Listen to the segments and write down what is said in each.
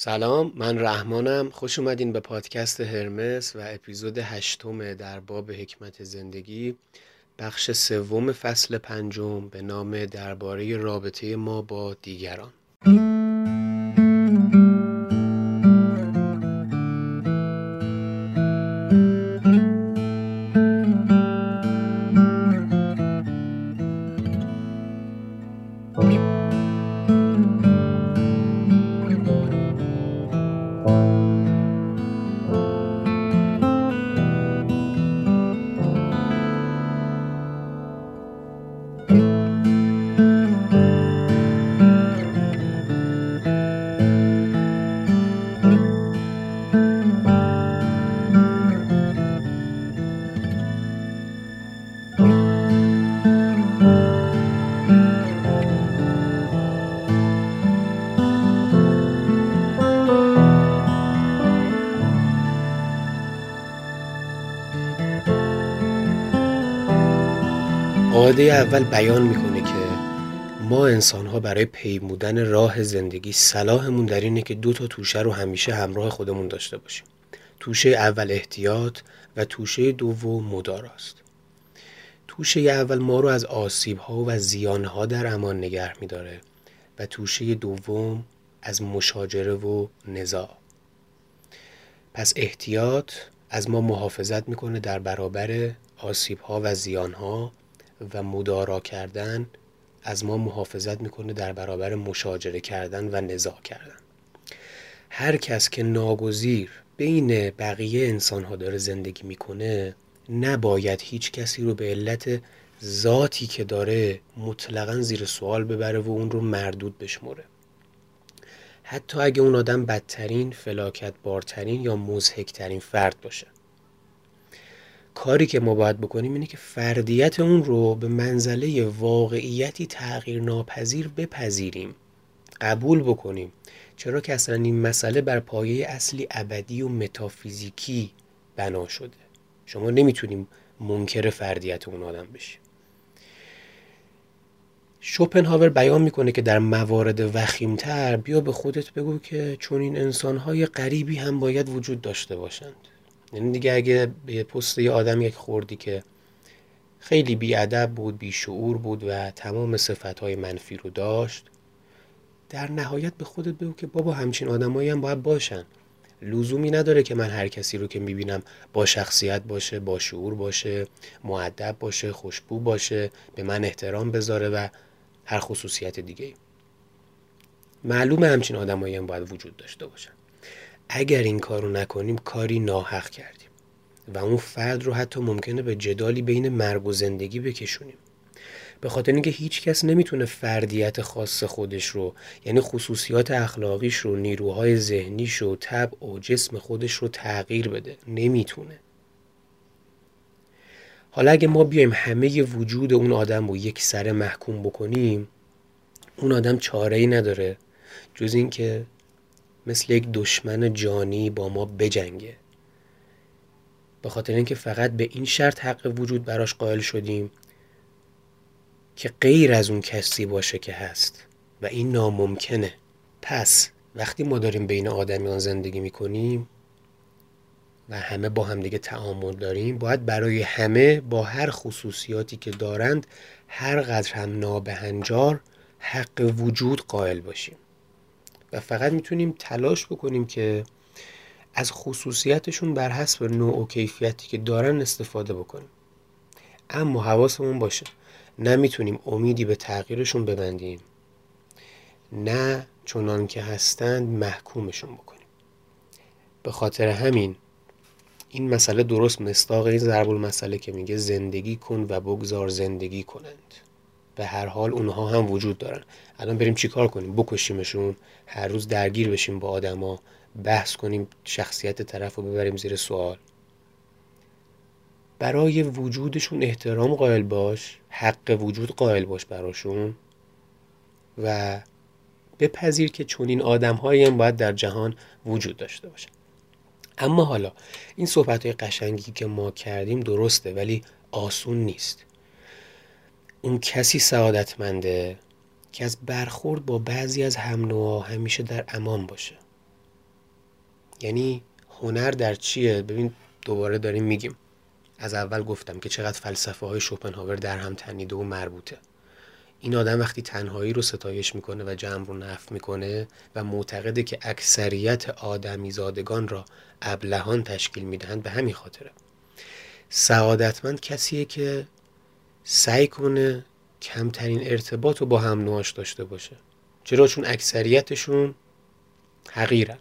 سلام من رحمانم. خوش اومدین به پادکست هرمس و اپیزود هشتم در باب حکمت زندگی. بخش سوم فصل پنجم به نام درباره رابطه ما با دیگران. اول بیان می‌کنه که ما انسان ها برای پیمودن راه زندگی صلاحمون در اینه که دو تا توشه رو همیشه همراه خودمون داشته باشیم. توشه اول احتیاط و توشه دوم مداراست. توشه اول ما رو از آسیب ها و زیان ها در امان نگه میداره و توشه دوم از مشاجره و نزاع. پس احتیاط از ما محافظت می‌کنه در برابر آسیب ها و زیان ها و مدارا کردن از ما محافظت می‌کنه در برابر مشاجره کردن و نزاع کردن. هر کس که ناگزیر بین بقیه انسان ها داره زندگی می‌کنه نباید هیچ کسی رو به علت ذاتی که داره مطلقا زیر سوال ببره و اون رو مردود بشمره حتی اگه اون آدم بدترین، فلاکت بارترین یا مزهکترین فرد باشه. کاری که ما باید بکنیم اینه که فردیت اون رو به منزله واقعیتی تغییر ناپذیر بپذیریم. قبول بکنیم. چرا که اصلا این مسئله بر پایه اصلی ابدی و متافیزیکی بنا شده. شما نمی‌تونیم منکر فردیت اون آدم بشیم شوپنهاور بیان می‌کنه که در موارد وخیمتر بیا به خودت بگو که چون این انسانهای غریبی هم باید وجود داشته باشند. یعنی دیگه اگه به پست یه آدم یک خوردی که خیلی بیادب بود بیشعور بود و تمام صفتهای منفی رو داشت در نهایت به خودت بگو که بابا همچین آدمایی هم باید باشن. لزومی نداره که من هر کسی رو که می‌بینم با شخصیت باشه با شعور باشه معدب باشه خوشبو باشه به من احترام بذاره و هر خصوصیت دیگه معلومه همچین آدمایی هم باید وجود داشته باشن. اگر این کارو نکنیم کاری ناحق کردیم. و اون فرد رو حتی ممکنه به جدالی بین مرگ و زندگی بکشونیم. به خاطر اینکه هیچ کس نمی‌تونه فردیت خاص خودش رو یعنی خصوصیات اخلاقیش رو نیروهای ذهنیش رو طبع و جسم خودش رو تغییر بده. نمی‌تونه. حالا اگه ما بیایم همه وجود اون آدم رو یک سره محکوم بکنیم اون آدم چاره ای نداره. جز اینکه مثل یک دشمن جانی با ما بجنگه. به خاطر اینکه فقط به این شرط حق وجود براش قائل شدیم که غیر از اون کسی باشه که هست. و این ناممکنه. پس وقتی ما داریم بین آدمیان زندگی می‌کنیم و همه با همدیگه تعامل داریم باید برای همه با هر خصوصیاتی که دارند هر قدر هم نابهنجار حق وجود قائل باشیم. و فقط می‌تونیم تلاش بکنیم که از خصوصیتشون بر حسب نوع و کیفیتی که دارن استفاده بکنیم. اما حواسمون باشه نمی‌تونیم امیدی به تغییرشون ببندیم. نه چنان که هستند محکومشون بکنیم. به خاطر همین این مسئله درست مستاق این ضرب مسئله که میگه زندگی کن و بگذار زندگی کنند. به هر حال اونها هم وجود دارن. الان بریم چیکار کنیم؟ بکشیمشون هر روز درگیر بشیم با آدما بحث کنیم شخصیت طرف رو ببریم زیر سوال. برای وجودشون احترام قائل باش حق وجود قائل باش براشون و بپذیر که چون این آدم هایی هم باید در جهان وجود داشته باشن. اما حالا این صحبت های قشنگی که ما کردیم درسته ولی آسون نیست. اون کسی سعادتمنده که از برخورد با بعضی از هم همیشه در امان باشه. یعنی هنر در چیه؟ ببین دوباره داریم میگیم. از اول گفتم که چقدر فلسفه های شوپنهاور در هم تنیده و مربوطه. این آدم وقتی تنهایی رو ستایش می‌کنه و جمع رو نف می‌کنه و معتقده که اکثریت آدمی زادگان را ابلهان تشکیل می‌دهند به همین خاطره. سعادتمند کسیه که سعی کنه کمترین ارتباط رو با هم نوعاش داشته باشه. چرا؟ چون اکثریتشون حقیرن.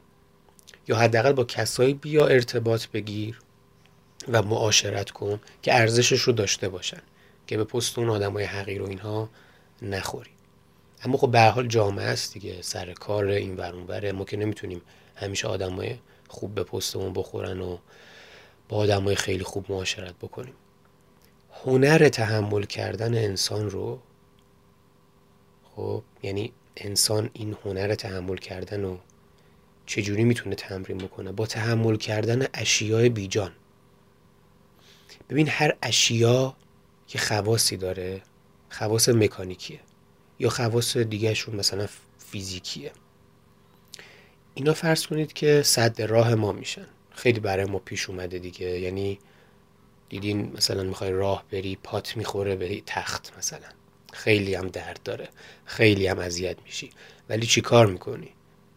یا حداقل با کسایی بیا ارتباط بگیر و معاشرت کن که ارزشش رو داشته باشن. که به پست اون آدمای حقیر و اینها نخوری. اما خب به حال جامعه است دیگه. سر کار این بره ما که نمی‌تونیم همیشه آدمای خوب به پستمون بخورن و با آدمای خیلی خوب معاشرت بکنیم. هنر تحمل کردن انسان رو خب یعنی انسان این هنر تحمل کردن رو چجوری می‌تونه تمرین بکنه؟ با تحمل کردن اشیای بیجان. ببین هر اشیا که خواصی داره خواص مکانیکیه یا خواص دیگهشون مثلا فیزیکیه. اینا فرض کنید که صد راه ما میشن. خیلی برای ما پیش اومده دیگه. یعنی دیدین مثلا می‌خوای راه بری پات می‌خوره به تخت مثلا. خیلی هم درد داره. خیلی هم اذیت میشی. ولی چی کار می‌کنی؟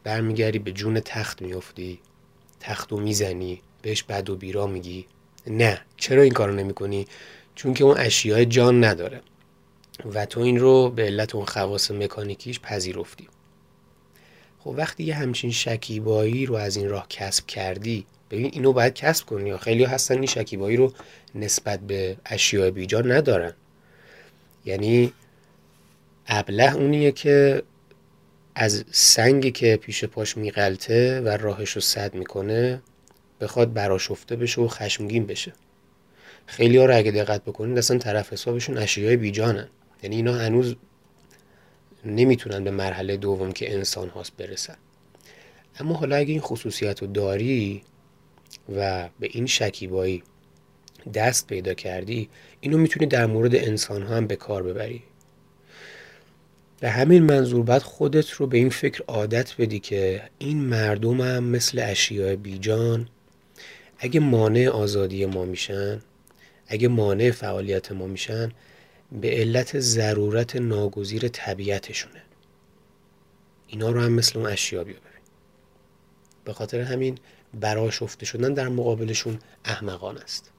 برمیگردی به جون تخت میفتی تخت رو می‌زنی. بهش بد و بیرا میگی. نه. چرا این کارو نمی‌کنی؟ چون که اون اشیاء جان نداره. و تو این رو به علت اون خواص مکانیکیش پذیرفتی. خب وقتی یه همچین شکیبایی رو از این راه کسب کردی ببین اینو باید کسب کنی. خیلی هستن این شکیبایی رو نسبت به اشیاء بیجان ندارن. یعنی ابله اونیه که از سنگی که پیش پاش میقلته و راهش رو صد می‌کنه بخواد براشفته بشه و خشمگین بشه. خیلی ها رو اگه دقت بکنید اصلا طرف حسابشون اشیای بیجانن. یعنی اینا هنوز نمی‌تونن به مرحله دوم که انسان هاست برسن. اما حالا اگه این خصوصیت رو داری و به این شکیبایی دست پیدا کردی اینو می‌تونی در مورد انسان ها هم به کار ببری. به همین منظور باید خودت رو به این فکر عادت بدی که این مردم هم مثل اشیاء بیجان اگه مانع آزادی ما میشن اگه مانع فعالیت ما میشن به علت ضرورت ناگزیر طبیعتشونه. اینا رو هم مثل اون اشیا بیا ببین. به خاطر همین براشفته شدن در مقابلشون احمقان است.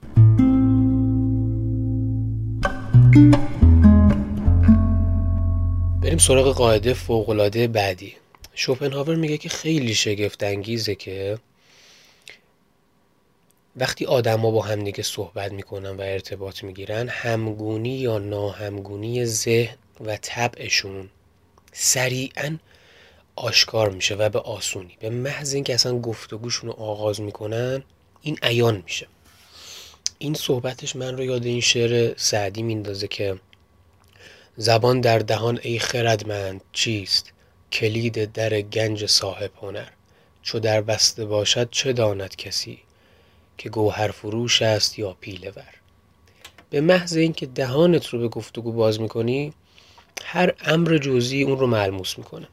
بریم سراغ قاعده فوقالعاده بعدی. شوپنهاور میگه که خیلی شگفت انگیزه که وقتی آدما با همدیگه صحبت می‌کنن و ارتباط می‌گیرن همگونی یا ناهمگونی ذهن و طبعشون سریعا آشکار میشه و به آسونی. به محض اینکه اصلا گفتگوشون رو آغاز می‌کنن این عیان میشه. این صحبتش من رو یاد این شعر سعدی میندازه که زبان در دهان ای خردمند چیست؟ کلید در گنج صاحب هنر. چو در بسته باشد چه داند کسی که گوهر فروش است یا پیله ور؟ به محض اینکه دهانت رو به گفتگو باز می‌کنی هر امر جزئی اون رو ملموس می‌کنه.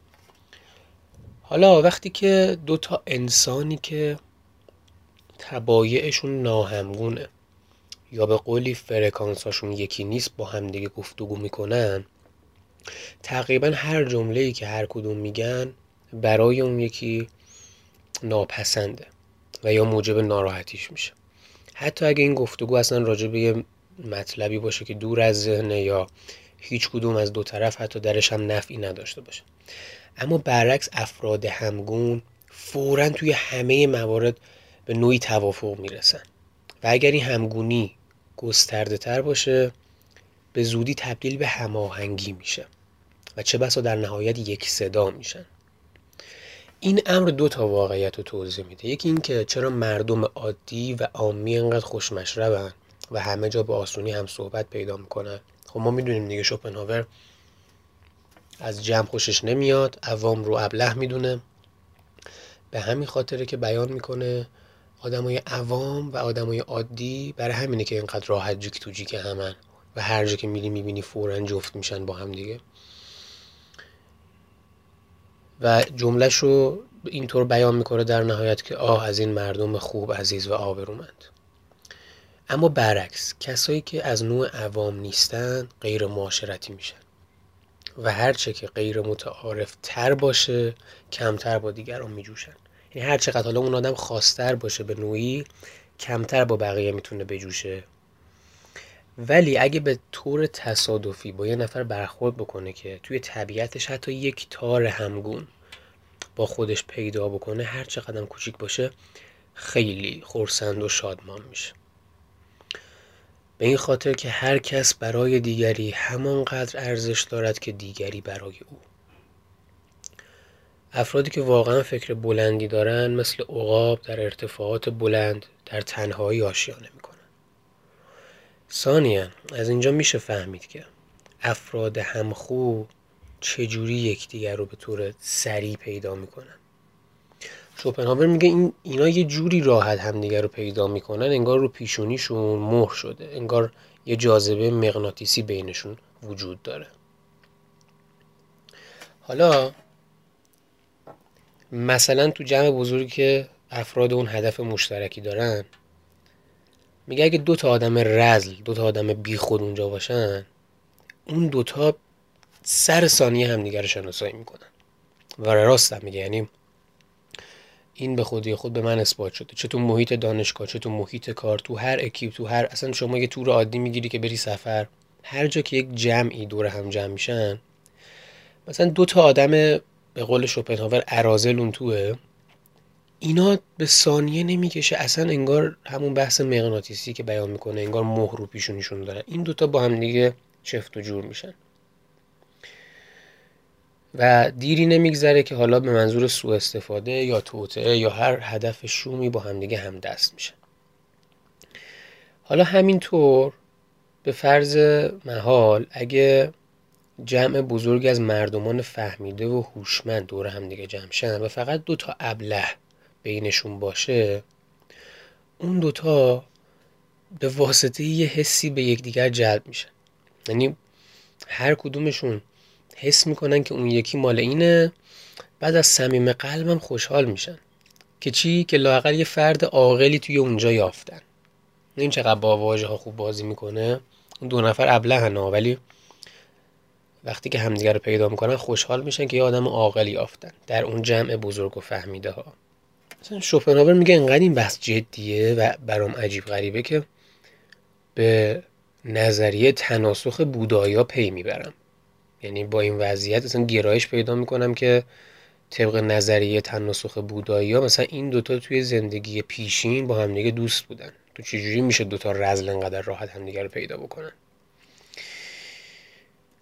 حالا وقتی که دو تا انسانی که تبایعشون ناهمگونه یا به قولی فرکانساشون یکی نیست با همدیگه گفتگو می‌کنن تقریبا هر جمله ای که هر کدوم میگن برای اون یکی ناپسنده و یا موجب ناراحتیش میشه. حتی اگه این گفتگو اصلا راجع به یه مطلبی باشه که دور از ذهنه یا هیچ کدوم از دو طرف حتی درش هم نفعی نداشته باشه. اما برعکس افراد همگون فورا توی همه موارد به نوعی توافق می‌رسن. و اگر این همگونی گسترده تر باشه به زودی تبدیل به هماهنگی میشه و چه بسا در نهایت یک صدا میشن. این امر دو تا واقعیت رو توضیح میده. یکی اینکه چرا مردم عادی و عامی انقدر خوشمشربن و همه جا به آسونی هم صحبت پیدا می‌کنن. خب ما می‌دونیم دیگه شوپنهاور از جمع خوشش نمیاد عوام رو ابله می‌دونه. به همین خاطره که بیان می‌کنه آدمای عوام و آدمای عادی برای همینه که اینقدر راحت جیک تو جیک همن و هر جا که میری می‌بینی فورا جفت میشن با هم دیگه. و جملهش رو اینطور بیان می‌کنه در نهایت که آه از این مردم خوب عزیز و آبرومند. اما برعکس کسایی که از نوع عوام نیستن غیر معاشرتی میشن و هرچه که غیر متعارف تر باشه کمتر با دیگران میجوشن. یعنی هر چقدر حالا اون آدم خواستر باشه به نوعی کمتر با بقیه می‌تونه بجوشه. ولی اگه به طور تصادفی با یه نفر برخورد بکنه که توی طبیعتش حتی یک تار همگون با خودش پیدا بکنه هر چقدر کوچیک باشه خیلی خورسند و شادمان میشه. به این خاطر که هر کس برای دیگری همانقدر ارزش دارد که دیگری برای او. افرادی که واقعا فکر بلندی دارن مثل عقاب در ارتفاعات بلند در تنهایی آشیانه می‌کنن. ثانیا از اینجا میشه فهمید که افراد همخو چجوری یکدیگر رو به طور سریع پیدا می‌کنن. شوپنهاور میگه این اینا یه جوری راحت همدیگر رو پیدا می‌کنن انگار رو پیشونیشون مهر شده انگار یه جاذبه مغناطیسی بینشون وجود داره. حالا مثلا تو جمع بزرگی که افراد اون هدف مشترکی دارن میگه اگه دو تا آدم رزل دو تا آدم بی خود اونجا باشن اون دوتا سر ثانیه همدیگه شناسایی می‌کنن. و راست هم میگه یعنی این به خودی خود به من اثبات شده. چه تو محیط دانشگاه چه تو محیط کار تو هر اکیپ تو هر اصلا شما یه تور عادی می‌گیری که بری سفر هر جا که یک جمعی دور هم جمع میشن مثلا دو تا آدم به قول شوپنهاور ارازل اون توه اینا به ثانیه نمی‌کشه اصلا انگار همون بحث مغناطیسی که بیان می‌کنه انگار مهر رو پیشونیشون دارن. این دوتا با هم دیگه چفت و جور میشن. و دیری نمیگذره که حالا به منظور سوء استفاده یا توطعه یا هر هدف شومی با همدیگه هم دست میشن. حالا همینطور به فرض محال اگه جمع بزرگی از مردمان فهمیده و هوشمند دور هم دیگه جمع شن و فقط دو تا ابله بینشون باشه اون دوتا به واسطه یه حسی به یکدیگر جلب میشن. یعنی هر کدومشون حس می‌کنن که اون یکی مال اینه. بعد از صمیم قلبم خوشحال میشن. که چی؟ که لاقل یه فرد عاقلی توی اونجا یافتن. این چقدر با واژه ها خوب بازی می‌کنه. اون دو نفر ابله ولی وقتی که همدیگه رو پیدا می‌کنن خوشحال میشن که یه آدم عاقلی یافتن. در اون جمع بزرگ و فهمیده ها مثلا شوپنهاور میگه انقدر این بحث جدیه و برام عجیب غریبه که به نظریه تناسخ بودایا پی می‌برم. یعنی با این وضعیت اصلا گرایش پیدا می‌کنم که طبق نظریه تناسخ بودایی ها مثلا این دوتا توی زندگی پیشین با همدیگه دوست بودن. تو چجوری میشه دوتا رزل انقدر راحت همدیگه رو پیدا بکنن؟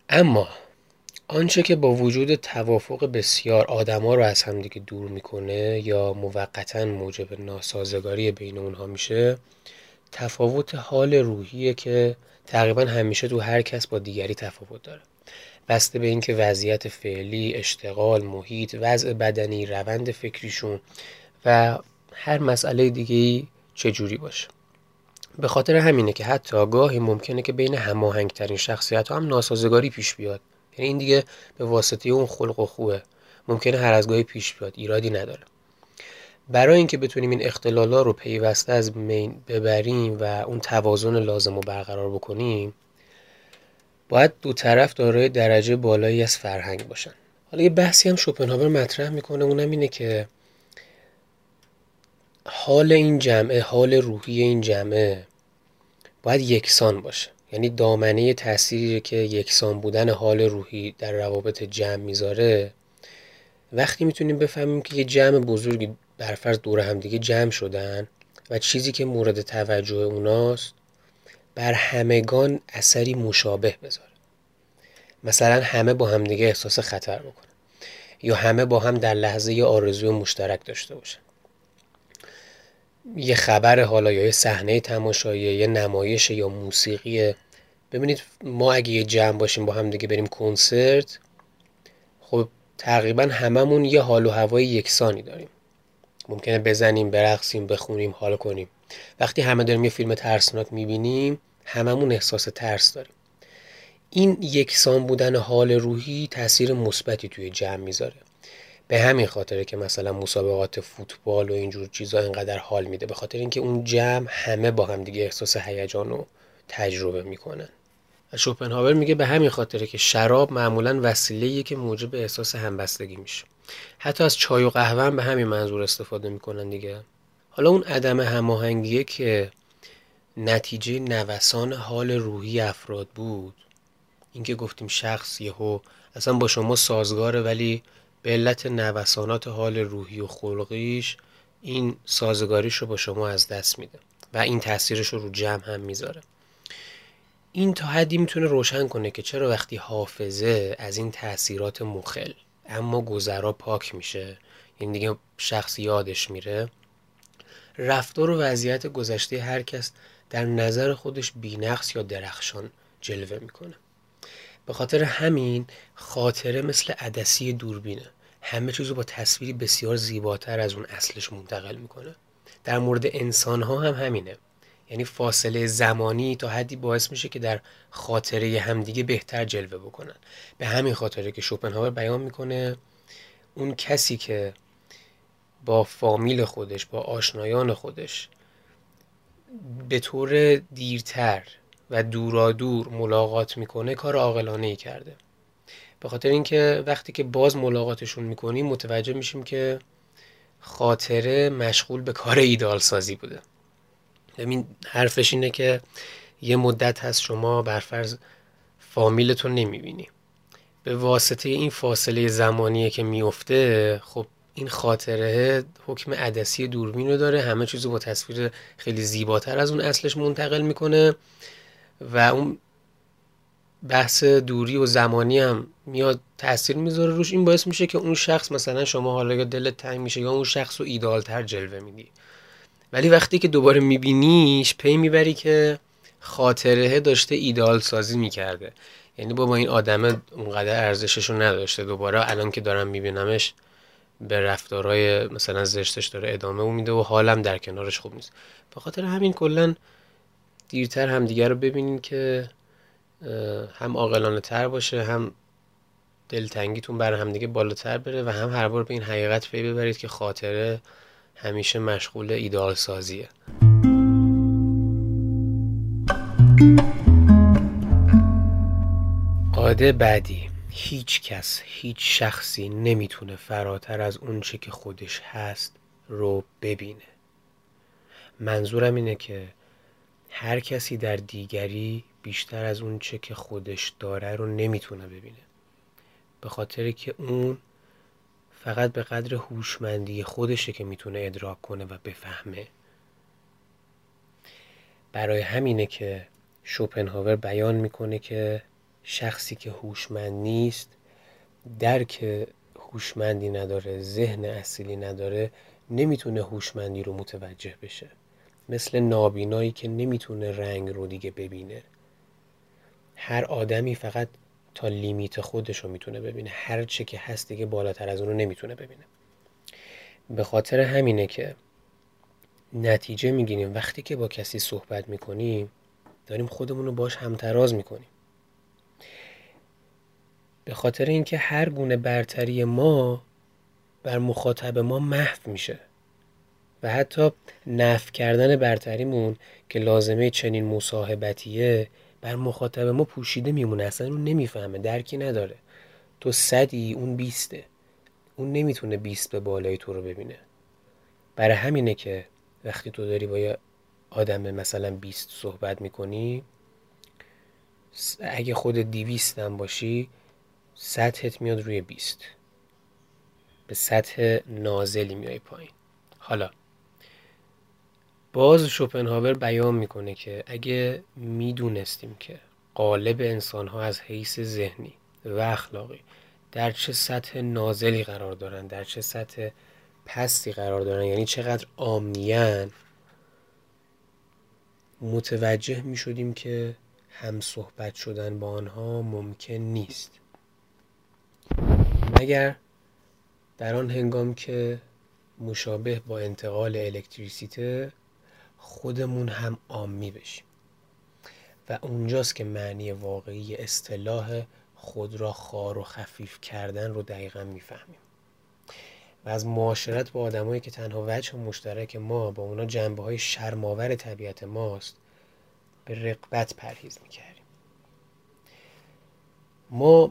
اما آنچه که با وجود توافق بسیار آدما رو از همدیگه دور می‌کنه یا موقتا موجب ناسازگاری بین اونها میشه تفاوت حال روحیه که تقریبا همیشه تو هر کس با دیگری تفاوت داره. بسته به اینکه وضعیت فعلی، اشتغال، محیط، وضع بدنی، روند فکریشون و هر مسئله دیگه چجوری باشه. به خاطر همینه که حتی گاهی ممکنه که بین هماهنگترین شخصیت هم ناسازگاری پیش بیاد. یعنی این دیگه به واسطه اون خلق و خوبه ممکنه هر از گاهی پیش بیاد ایرادی نداره. برای اینکه بتونیم این اختلالا رو پیوسته از بین ببریم و اون توازن لازم رو برقرار بکنیم باید دو طرف دارای درجه بالایی از فرهنگ باشن. حالا یه بحثی هم شوپنهاور مطرح می‌کنه اونم اینه که حال این جمعه حال روحی این جمعه باید یکسان باشه. یعنی دامنه تأثیری که یکسان بودن حال روحی در روابط جمع می‌ذاره. وقتی می‌تونیم بفهمیم که یه جمع بزرگی برفرض دور همدیگه جمع شدن و چیزی که مورد توجه اوناست بر همگان اثری مشابه بذاره. مثلا همه با همدیگه احساس خطر بکنن. یا همه با هم در لحظه یه آرزوی مشترک داشته باشن. یه خبر حالا یا یه صحنه تماشایی یه نمایش یا موسیقی. ببینید ما اگه یه جمع باشیم با هم دیگه بریم کنسرت خب تقریبا هممون یه حال و هوای یکسانی داریم. ممکنه بزنیم برقصیم بخونیم حال کنیم. وقتی همه داریم یه فیلم ترسناک می‌بینیم هممون احساس ترس داریم. این یکسان بودن حال روحی تاثیر مثبتی توی جمع می‌ذاره. به همین خاطره که مثلا مسابقات فوتبال و اینجور چیزا اینقدر حال میده به خاطر اینکه اون جمع همه با هم دیگه احساس هیجان رو تجربه می‌کنن. شوپنهاور میگه به همین خاطره که شراب معمولا وسیله که موجب احساس همبستگی میشه. حتی از چای و قهوه به همین منظور استفاده می‌کنن دیگه. حالا اون عدم هماهنگیه که نتیجه نوسان حال روحی افراد بود. اینکه گفتیم شخص یهو اصلا با شما سازگاره ولی به علت نوسانات حال روحی و خلقیش این سازگاریش رو با شما از دست میده و این تاثیرش رو رو جمع هم می‌ذاره. این تا حدی می‌تونه روشن کنه که چرا وقتی حافظه از این تاثیرات مخل اما گذرا پاک میشه این یعنی دیگه شخص یادش میره رفتار و وضعیت گذشته هر کس در نظر خودش بینقص یا درخشان جلوه می‌کنه. به خاطر همین خاطره مثل عدسی دوربینه. همه چیزو با تصویری بسیار زیباتر از اون اصلش منتقل می‌کنه. در مورد انسان ها هم همینه. یعنی فاصله زمانی تا حدی باعث میشه که در خاطره همدیگه بهتر جلوه بکنن. به همین خاطره که شوپنهاور بیان می‌کنه اون کسی که با فامیل خودش با آشنایان خودش به طور دیرتر و دورادور ملاقات می‌کنه کار عاقلانه ای کرده. به خاطر اینکه وقتی که باز ملاقاتشون می‌کنیم متوجه میشیم که خاطره مشغول به کار ایدال سازی بوده. ببین حرفش اینه که یه مدت هست شما برفرض فامیلتون نمی‌بینی. به واسطه این فاصله زمانیه که میفته خب این خاطره حکم عدسی دوربین رو داره. همه چیزو با تصویر خیلی زیباتر از اون اصلش منتقل می‌کنه و اون بحث دوری و زمانی هم میاد تاثیر می‌ذاره روش. این باعث میشه که اون شخص مثلا شما حالا یا دلت تنگ میشه یا اون شخص رو ایدالتر جلوه میدی. ولی وقتی که دوباره میبینیش پی می‌بری که خاطره داشته ایدال سازی می‌کرده. یعنی با این آدم اونقدر ارزشش رو نداشته. دوباره الان که دارم میبینمش به رفتارهای مثلا زشتش داره ادامه میده و حالم در کنارش خوب نیست. به خاطر همین کلا دیرتر هم دیگر رو ببینین که هم عاقلانه تر باشه هم دلتنگیتون بر هم دیگه بالاتر بره و هم هر بار به این حقیقت پی ببرید که خاطره همیشه مشغول ایدال سازیه قاعده بعدی. هیچ کس هیچ شخصی نمی‌تونه فراتر از اونچه که خودش هست رو ببینه. منظورم اینه که هر کسی در دیگری بیشتر از اونچه که خودش داره رو نمی‌تونه ببینه. به خاطر که اون فقط به قدر هوشمندی خودشه که می‌تونه ادراک کنه و بفهمه. برای همینه که شوپنهاور بیان می‌کنه که شخصی که هوشمند نیست درک هوشمندی نداره ذهن اصیلی نداره نمی‌تونه هوشمندی رو متوجه بشه. مثل نابینایی که نمی‌تونه رنگ رو دیگه ببینه. هر آدمی فقط تا لیمیت خودش رو می‌تونه ببینه. هر چه که هست دیگه بالاتر از اون رو نمی‌تونه ببینه. به خاطر همینه که نتیجه می‌گیریم. وقتی که با کسی صحبت می‌کنیم داریم خودمون رو باش همتراز می‌کنیم. به خاطر اینکه هر گونه برتری ما بر مخاطب ما محو میشه و حتی نف کردن برتریمون که لازمه چنین مصاحبتیه بر مخاطب ما پوشیده میمونه اصلا اون نمی‌فهمه درکی نداره. تو صدی اون بیسته. اون نمی‌تونه بیست به بالای تو رو ببینه. برای همینه که وقتی تو داری با یه آدم مثلا بیست صحبت می‌کنی اگه خود دیویست هم باشی سطحت میاد روی بیست. به سطح نازلی میای پایین. حالا باز شوپنهاور بیان می‌کنه که اگه می‌دونستیم که قالب انسان ها از حیث ذهنی و اخلاقی در چه سطح نازلی قرار دارن در چه سطح پستی قرار دارن یعنی چقدر آمیان متوجه می شدیم که هم صحبت شدن با آنها ممکن نیست. مگر در آن هنگام که مشابه با انتقال الکتریسیته خودمون هم آمی بشیم و اونجاست که معنی واقعی اصطلاح خود را خار و خفیف کردن رو دقیقا می‌فهمیم. و از معاشرت با آدمایی که تنها وجه مشترک ما با اونا جنبه های شرماور طبیعت ماست به رقبت پرهیز می‌کردیم. ما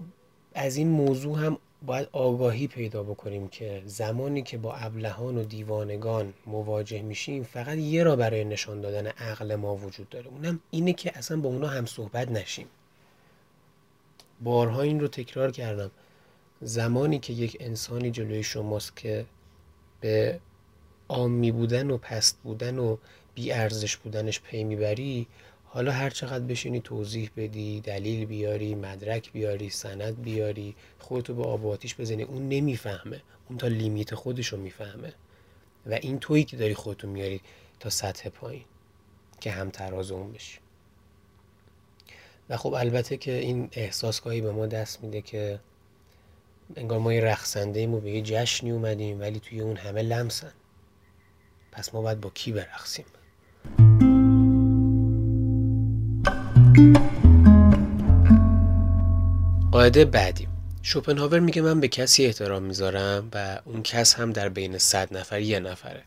از این موضوع هم باید آگاهی پیدا بکنیم که زمانی که با ابلهان و دیوانگان مواجه میشیم فقط یه را برای نشان دادن عقل ما وجود داره. اونم اینه که اصلا با اونا هم صحبت نشیم. بارها این رو تکرار کردم. زمانی که یک انسانی جلوی شماست که به آمی بودن و پست بودن و بی ارزش بودنش پی می‌بری حالا هر چقدر بشینی توضیح بدی دلیل بیاری مدرک بیاری سند بیاری خودتو با آب آتیش بزنی اون نمی‌فهمه. اون تا لیمیت خودش رو می‌فهمه. و این تویی که داری خودتو میاری تا سطح پایین که هم تراز اون بشی. و خب البته که این احساسگاهی به ما دست میده که انگار ما یه رقصنده ایم و به یه جشنی اومدیم ولی توی اون همه لمسن. پس ما باید با کی برقصیم؟ قاعده بعدی. شوپنهاور میگه من به کسی احترام می‌ذارم و اون کس هم در بین صد نفر یه نفره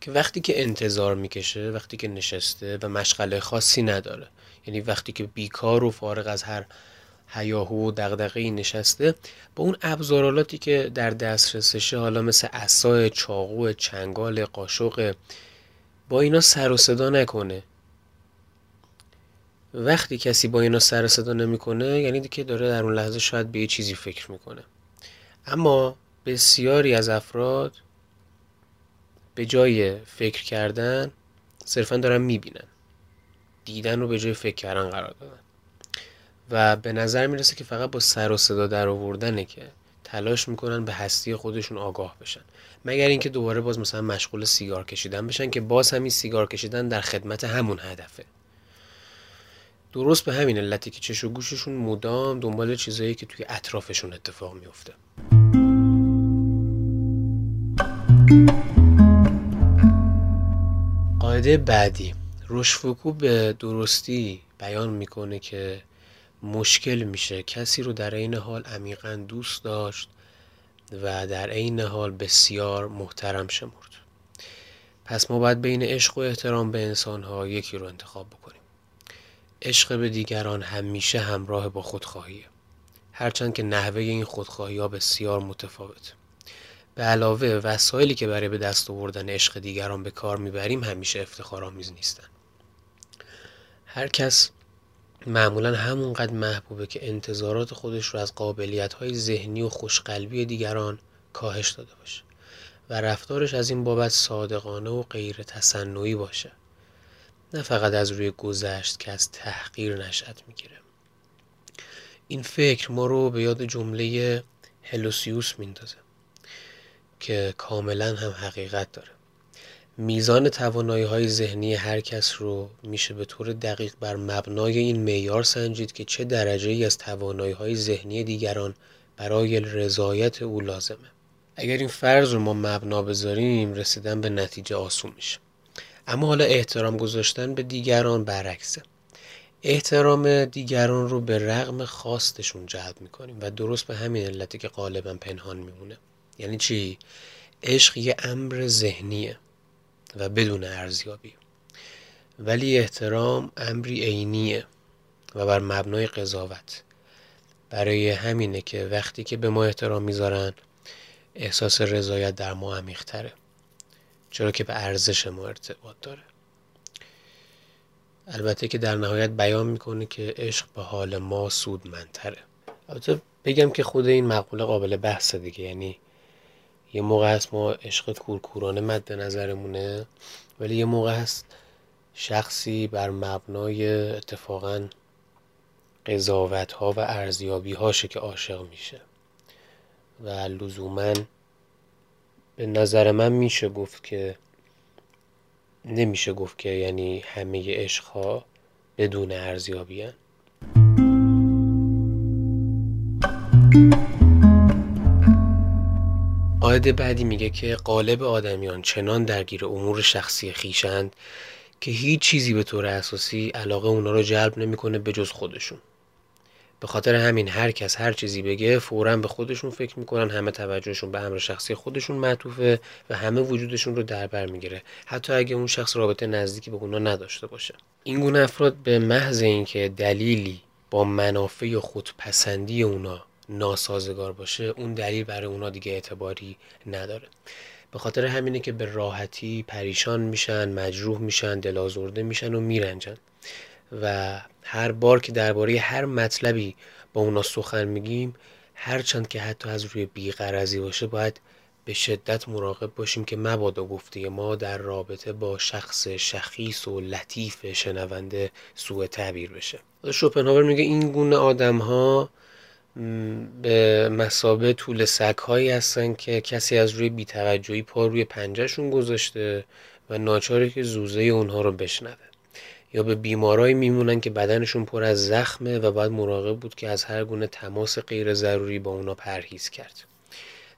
که وقتی که انتظار می‌کشه وقتی که نشسته و مشغله خاصی نداره. یعنی وقتی که بیکار و فارغ از هر هیاهو و دغدغه نشسته با اون ابزارالاتی که در دسترسشه حالا مثل اسای چاقو چنگال قاشق با اینا سر و صدا نکنه. وقتی کسی با اینا سر صدا نمی‌کنه یعنی که داره در اون لحظه شاید به یه چیزی فکر می‌کنه. اما بسیاری از افراد به جای فکر کردن صرفا دارن می‌بینن. دیدن رو به جای فکر کردن قرار دادن. و به نظر می‌رسه که فقط با سر و صدا در آوردنه که تلاش می‌کنن به هستی خودشون آگاه بشن. مگر اینکه دوباره باز مثلا مشغول سیگار کشیدن بشن که باز همین سیگار کشیدن در خدمت همون هدفه. درست به همین علتی که چش و گوششون مدام دنبال چیزایی که توی اطرافشون اتفاق میفته قاعده بعدی. روشفوکو به درستی بیان می‌کنه که مشکل میشه. کسی رو در عین حال عمیقا دوست داشت و در عین حال بسیار محترم شمرد. پس ما باید بین عشق و احترام به انسانها یکی رو انتخاب بکنیم. عشق به دیگران همیشه همراه با خودخواهیه هرچند که نحوه این خودخواهی ها بسیار متفاوت. به علاوه وسایلی که برای به دست آوردن عشق دیگران به کار می‌بریم همیشه افتخارآمیز نیستن. هر کس معمولا همونقدر محبوبه که انتظارات خودش رو از قابلیت های ذهنی و خوشقلبی دیگران کاهش داده باشه و رفتارش از این بابت صادقانه و غیر تصنعی باشه. نه فقط از روی گذشت که از تحقیر نشد می‌گیره. این فکر ما رو به یاد جمله هلوسیوس میندازه که کاملا هم حقیقت داره. میزان توانایی های ذهنی هر کس رو میشه به طور دقیق بر مبنای این معیار سنجید که چه درجه ای از توانایی های ذهنی دیگران برای رضایت او لازمه. اگر این فرض رو ما مبنا بذاریم رسیدن به نتیجه آسون میشه. اما حالا احترام گذاشتن به دیگران برعکسه. احترام دیگران رو به رغم خواستشون جلب می‌کنیم و درست به همین علتی که غالبا پنهان میمونه. یعنی چی؟ عشق یه امر ذهنیه و بدون ارزیابی. ولی احترام امری عینیه و بر مبنای قضاوت. برای همینه که وقتی که به ما احترام می‌ذارن احساس رضایت در ما عمیقتره. چرا که به ارزش ما ارتباط داره. البته که در نهایت بیان می‌کنه که عشق به حال ما سودمندتره. البته بگم که خود این مقوله قابل بحث دیگه. یعنی یه موقع هست ما عشق کورکورانه مد نظرمونه ولی یه موقع هست شخصی بر مبنای اتفاقا قضاوت ها و ارزیابی هاشه که عاشق میشه. و لزوما به نظر من میشه گفت که نمیشه گفت که یعنی همه عشق ها بدون ارزیابی. قاعده بعدی میگه که قالب آدمیان چنان درگیر امور شخصی خیشند که هیچ چیزی به طور اساسی علاقه اونا رو جلب نمی‌کنه به جز خودشون به خاطر همین هر کس هر چیزی بگه فورا به خودشون فکر می‌کنن همه توجهشون به امر شخصی خودشون معطوفه و همه وجودشون رو در بر می‌گیره. حتی اگه اون شخص رابطه نزدیکی به اونا نداشته باشه. این گونه افراد به محض اینکه دلیلی با منافع خودپسندی اونا ناسازگار باشه اون دلیل برای اونا دیگه اعتباری نداره. به خاطر همینه که به راحتی پریشان میشن مجروح میشن دلازرده میشن و میرنجن. و هر بار که درباره هر مطلبی با اونا سخن میگیم هرچند که حتی از روی بیغرضی باشه باید به شدت مراقب باشیم که مبادا گفته ما در رابطه با شخص شخیص و لطیف شنونده سوء تعبیر بشه. شوپنهاور میگه این گونه آدم ها به مسابه طول سگ هایی هستن که کسی از روی بیتوجهی پا روی پنجهشون گذاشته و ناچاره که زوزه اونها رو بشنوه. یا به بیمارایی میمونن که بدنشون پر از زخمه و باید مراقب بود که از هر گونه تماس غیر ضروری با اونا پرهیز کرد.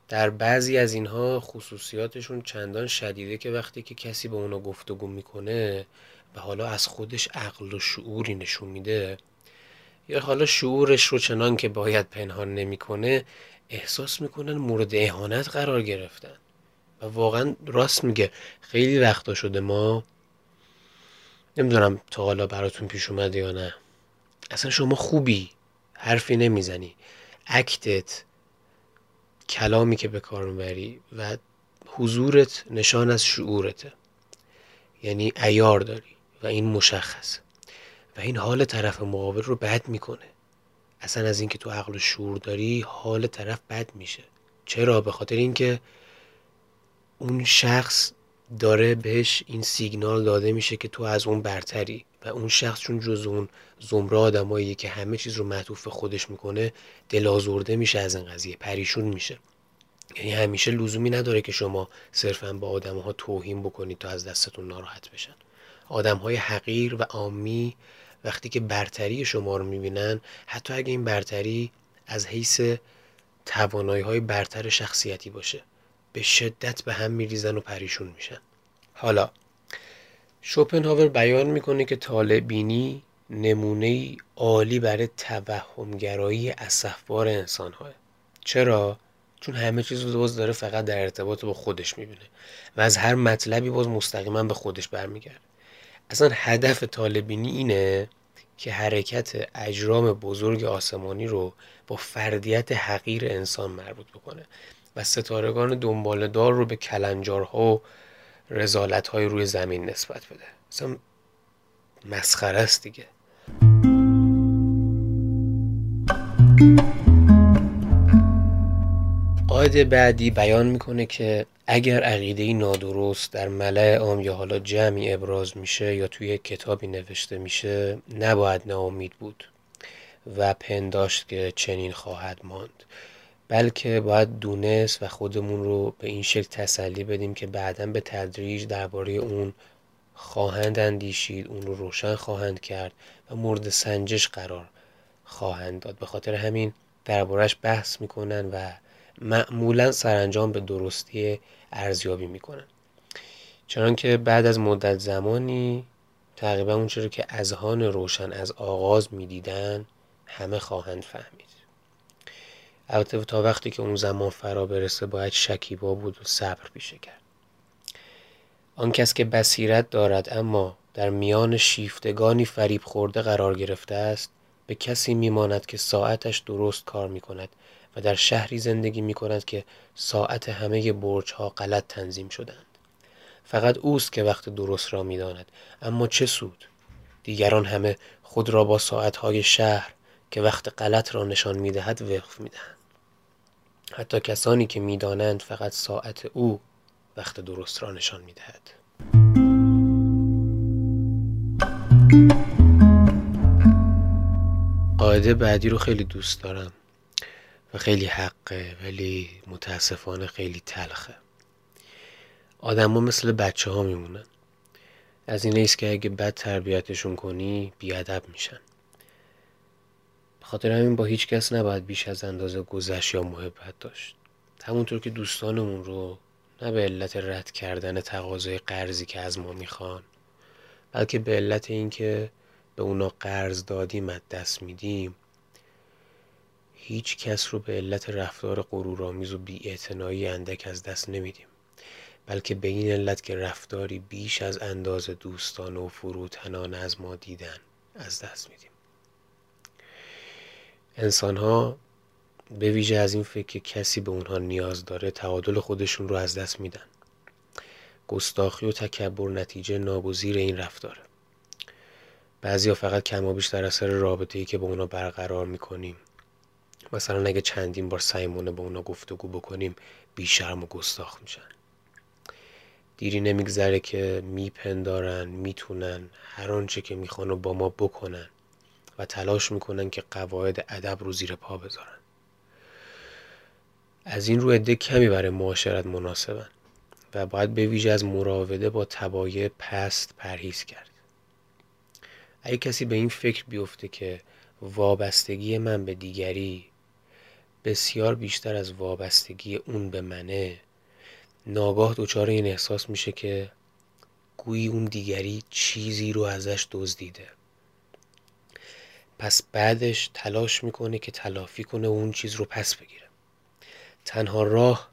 در بعضی از اینها خصوصیاتشون چندان شدیده که وقتی که کسی با اونا گفتگو می‌کنه و حالا از خودش عقل و شعوری نشون میده یا حالا شعورش رو چنان که باید پنهان نمی‌کنه احساس می‌کنن مورد اهانت قرار گرفتن. و واقعا راست میگه خیلی وقتا شده ما نمی‌دونم تا حالا براتون پیش اومده یا نه. اصلا شما خوبی. حرفی نمی‌زنی. اکتت کلامی که به کار می‌بری و حضورت نشان از شعورته. یعنی ایار داری و این مشخص. و این حال طرف مقابل رو بد می‌کنه. اصلا از اینکه تو عقل و شعور داری حال طرف بد میشه. چرا؟ به خاطر اینکه اون شخص داره بهش این سیگنال داده میشه که تو از اون برتری و اون شخص چون جز اون زمره آدمایی که همه چیز رو معطوف خودش می‌کنه دلازورده میشه از این قضیه پریشون میشه. یعنی همیشه لزومی نداره که شما صرفا با آدم ها توهین بکنید تا از دستتون ناراحت بشن. آدم های حقیر و عامی وقتی که برتری شما رو می‌بینن حتی اگه این برتری از حیث توانایی های برتر شخصیتی باشه. به شدت به هم میریزن و پریشون میشن حالا شوپنهاور بیان می‌کنه که طالبینی نمونه عالی برای توهمگرایی اصفبار انسان های. چرا؟ چون همه چیز رو باز داره فقط در ارتباط با خودش می‌بینه و از هر مطلبی باز مستقیما به خودش برمیگرده اصلا هدف طالبینی اینه که حرکت اجرام بزرگ آسمانی رو با فردیت حقیر انسان مربوط بکنه و ستارگان دنبالدار رو به کلنجارها و های روی زمین نسبت بده. مثلا مسخره است دیگه. قاعده بعدی بیان می‌کنه که اگر عقیده نادرست در ملع عام یا حالا جمعی ابراز میشه یا توی کتابی نوشته میشه نباید ناامید بود و پنداشت که چنین خواهد ماند. بلکه باید دونست و خودمون رو به این شکل تسلی بدیم که بعدا به تدریج درباره اون خواهند اندیشید اون رو روشن خواهند کرد و مورد سنجش قرار خواهند داد. به خاطر همین دربارش بحث می‌کنن و معمولا سرانجام به درستی ارزیابی می‌کنن. چنانکه بعد از مدت زمانی تقریبا اون که اذهان روشن از آغاز می‌دیدن همه خواهند فهمید. البته تا وقتی که اون زمان فرا برسه باید شکیبا بود و صبر پیشه کرد. آن کس که بصیرت دارد اما در میان شیفتگانی فریب خورده قرار گرفته است به کسی میماند که ساعتش درست کار می کند و در شهری زندگی می کند که ساعت همه برج ها غلط تنظیم شدند فقط اوست که وقت درست را می‌داند اما چه سود؟ دیگران همه خود را با های شهر که وقت غلط را نشان می‌دهد وقف می‌دهند. حتی کسانی که می‌دانند فقط ساعت او وقت درست را نشان می‌دهد. قاعده بعدی رو خیلی دوست دارم و خیلی حقه ولی متاسفانه خیلی تلخه. آدم ها مثل بچه ها میمونن. از این است که اگه بد تربیتشون کنی بیادب میشن. خاطر همین با هیچ کس نباید بیش از اندازه گذشت یا محبت داشت. همونطور که دوستانمون رو نه به علت رد کردن تقاضای قرضی که از ما می‌خوان بلکه به علت اینکه به اونا قرض دادیم از دست میدیم هیچ کس رو به علت رفتار غرورآمیز و بیاعتنایی اندک از دست نمیدیم. بلکه به این علت که رفتاری بیش از اندازه دوستان و فروتنان از ما دیدن از دست میدیم. انسان ها به ویژه از این فکر که کسی به اونها نیاز داره تعادل خودشون رو از دست میدن. گستاخی و تکبر نتیجه نابوزیر این رفتاره. بعضیا فقط کم و بیش در اثر رابطه ای که با اونا برقرار می‌کنیم. مثلا اگه چندین بار سعیمونه با اونا گفتگو بکنیم بیشرم و گستاخ میشن. دیری نمیگذره که میپندارن می‌تونن هر آنچه که می‌خوان و با ما بکنن. و تلاش می‌کنن که قواعد ادب رو زیر پا بذارن. از این رو عده کمی برای معاشرت مناسبن و باید به ویژه از مراوده با تبایع پست پرهیز کرد. اگه کسی به این فکر بیفته که وابستگی من به دیگری بسیار بیشتر از وابستگی اون به منه ناگاه دچار این احساس میشه که گویی اون دیگری چیزی رو ازش دزدیده. پس بعدش تلاش می‌کنه که تلافی کنه اون چیز رو پس بگیره. تنها راه